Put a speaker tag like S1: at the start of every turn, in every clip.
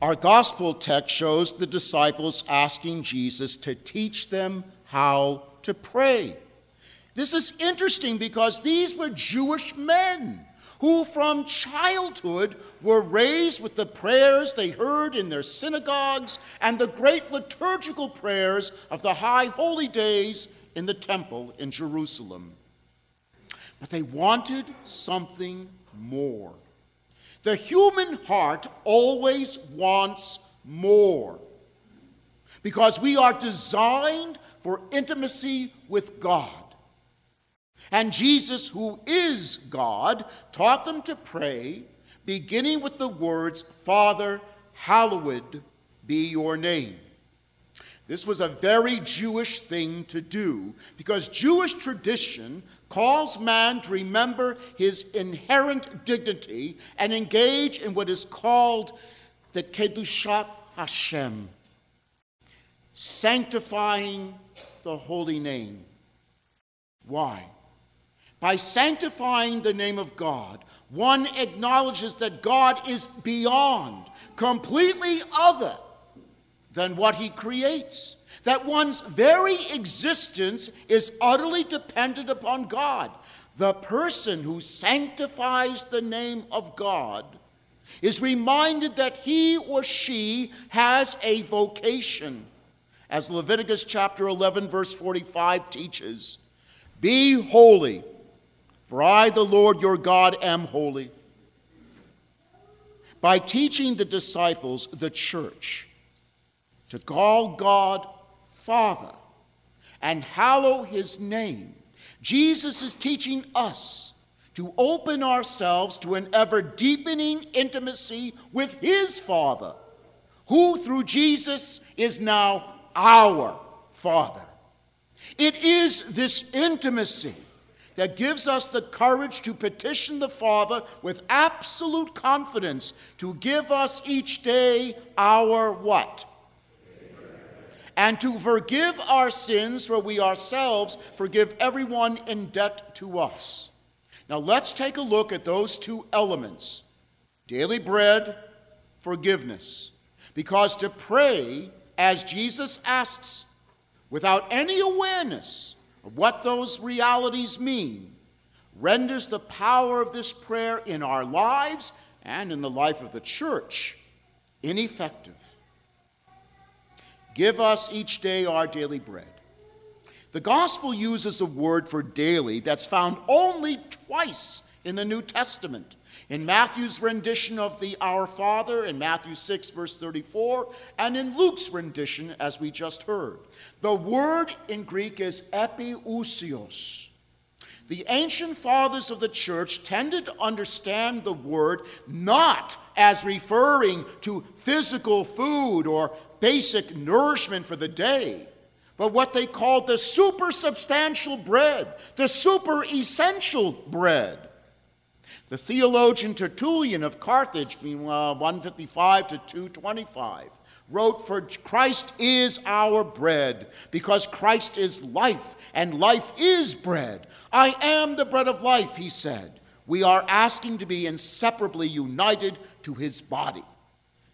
S1: Our gospel text shows the disciples asking Jesus to teach them how to pray. This is interesting because these were Jewish men who, from childhood, were raised with the prayers they heard in their synagogues and the great liturgical prayers of the high holy days in the temple in Jerusalem. But they wanted something more. The human heart always wants more because we are designed for intimacy with God. And Jesus, who is God, taught them to pray, beginning with the words, Father, hallowed be your name. This was a very Jewish thing to do because Jewish tradition calls man to remember his inherent dignity and engage in what is called the Kedushat Hashem, sanctifying the holy name. Why? By sanctifying the name of God, one acknowledges that God is beyond, completely other than what he creates. That one's very existence is utterly dependent upon God. The person who sanctifies the name of God is reminded that he or she has a vocation. As Leviticus chapter 11, verse 45 teaches Be holy, for I, the Lord your God, am holy. By teaching the disciples, the church, to call God Father and hallow his name. Jesus is teaching us to open ourselves to an ever deepening intimacy with his Father, who through Jesus is now our Father. It is this intimacy that gives us the courage to petition the Father with absolute confidence to give us each day our what? And to forgive our sins, for we ourselves forgive everyone in debt to us. Now let's take a look at those two elements daily bread, forgiveness. Because to pray as Jesus asks, without any awareness of what those realities mean, renders the power of this prayer in our lives and in the life of the church ineffective. Give us each day our daily bread. The gospel uses a word for daily that's found only twice in the New Testament. In Matthew's rendition of the Our Father, in Matthew 6, verse 34, and in Luke's rendition, as we just heard. The word in Greek is epiousios. The ancient fathers of the church tended to understand the word not as referring to physical food or basic nourishment for the day, but what they called the super substantial bread, the super essential bread. The theologian Tertullian of Carthage, meanwhile, 155 to 225, wrote, For Christ is our bread, because Christ is life, and life is bread. I am the bread of life, he said. We are asking to be inseparably united to his body.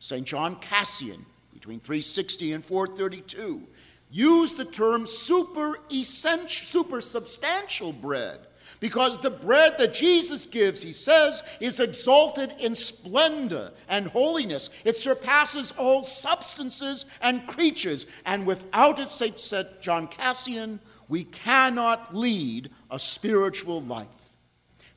S1: St. John Cassian, between 360 and 432 use the term super essential, super substantial bread because the bread that Jesus gives, he says, is exalted in splendor and holiness. It surpasses all substances and creatures, and without it, said John Cassian, we cannot lead a spiritual life.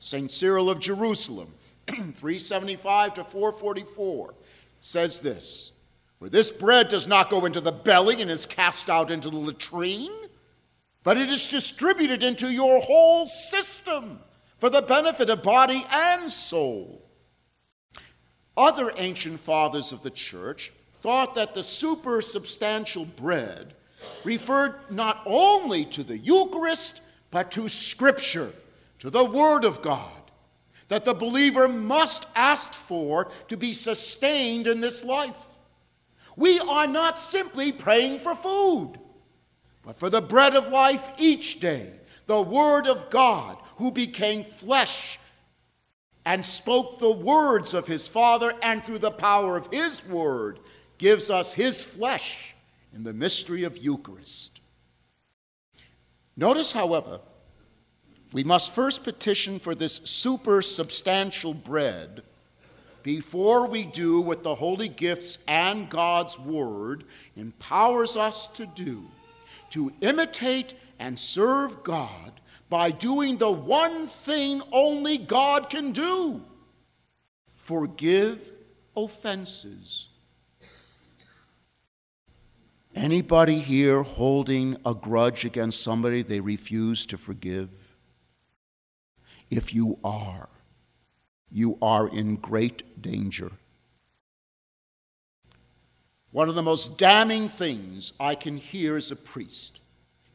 S1: St. Cyril of Jerusalem, 375 to 444, says this for this bread does not go into the belly and is cast out into the latrine, but it is distributed into your whole system for the benefit of body and soul. Other ancient fathers of the church thought that the supersubstantial bread referred not only to the Eucharist, but to Scripture, to the Word of God, that the believer must ask for to be sustained in this life. We are not simply praying for food, but for the bread of life each day, the Word of God who became flesh and spoke the words of his Father, and through the power of his word gives us his flesh in the mystery of Eucharist. Notice, however, we must first petition for this supersubstantial bread before we do what the holy gifts and God's word empowers us to do to imitate and serve God by doing the one thing only God can do forgive offenses. Anybody here holding a grudge against somebody they refuse to forgive? If you are, you are in great danger. One of the most damning things I can hear as a priest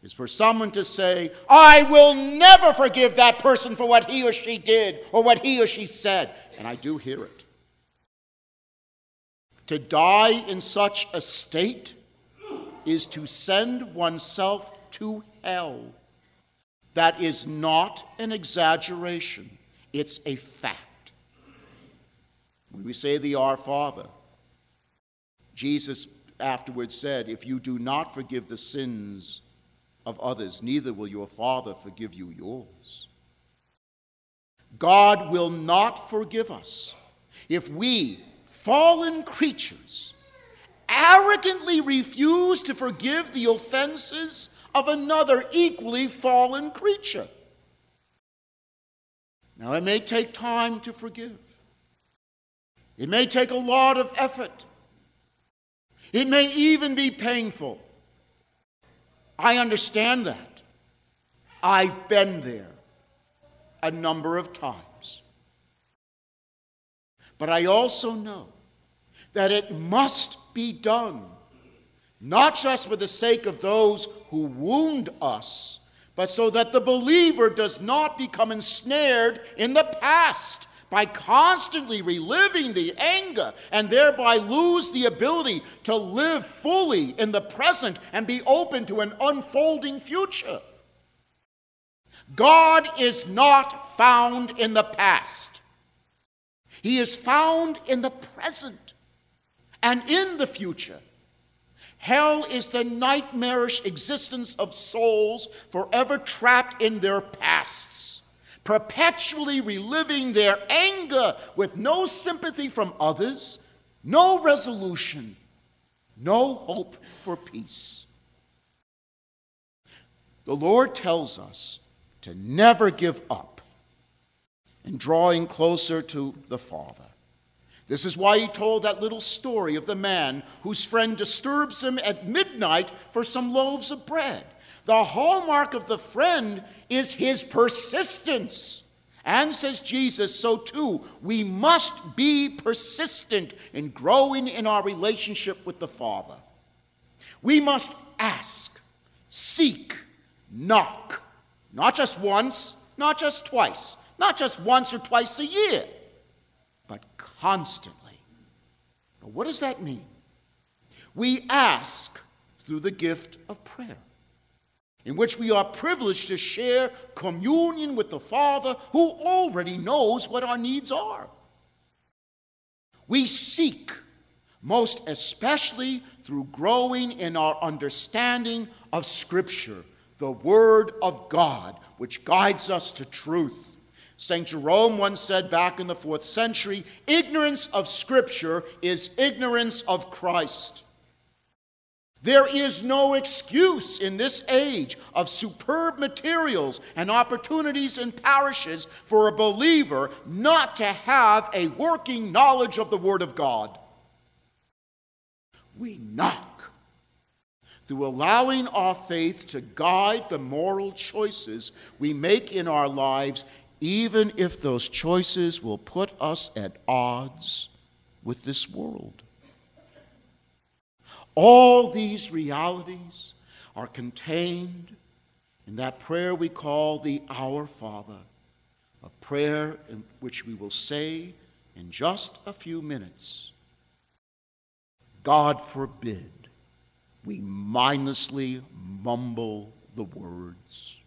S1: is for someone to say, I will never forgive that person for what he or she did or what he or she said. And I do hear it. To die in such a state is to send oneself to hell. That is not an exaggeration, it's a fact. When we say the Our Father, Jesus afterwards said, If you do not forgive the sins of others, neither will your Father forgive you yours. God will not forgive us if we, fallen creatures, arrogantly refuse to forgive the offenses of another equally fallen creature. Now, it may take time to forgive, it may take a lot of effort, it may even be painful. I understand that. I've been there a number of times. But I also know that it must be done not just for the sake of those who wound us, but so that the believer does not become ensnared in the past by constantly reliving the anger and thereby lose the ability to live fully in the present and be open to an unfolding future. God is not found in the past. He is found in the present and in the future. Hell is the nightmarish existence of souls forever trapped in their pasts, perpetually reliving their anger with no sympathy from others, no resolution, no hope for peace. The Lord tells us to never give up in drawing closer to the Father. This is why he told that little story of the man whose friend disturbs him at midnight for some loaves of bread. The hallmark of the friend is his persistence. And says Jesus, so too, we must be persistent in growing in our relationship with the Father. We must ask, seek, knock, not just once, not just twice, not just once or twice a year but constantly. Now, what does that mean? We ask through the gift of prayer, in which we are privileged to share communion with the Father who already knows what our needs are. We seek, most especially through growing in our understanding of Scripture, the Word of God, which guides us to truth. St. Jerome once said back in the fourth century ignorance of Scripture is ignorance of Christ. There is no excuse in this age of superb materials and opportunities in parishes for a believer not to have a working knowledge of the Word of God. We knock. Through allowing our faith to guide the moral choices we make in our lives, even if those choices will put us at odds with this world. All these realities are contained in that prayer we call the Our Father, a prayer in which we will say in just a few minutes God forbid we mindlessly mumble the words.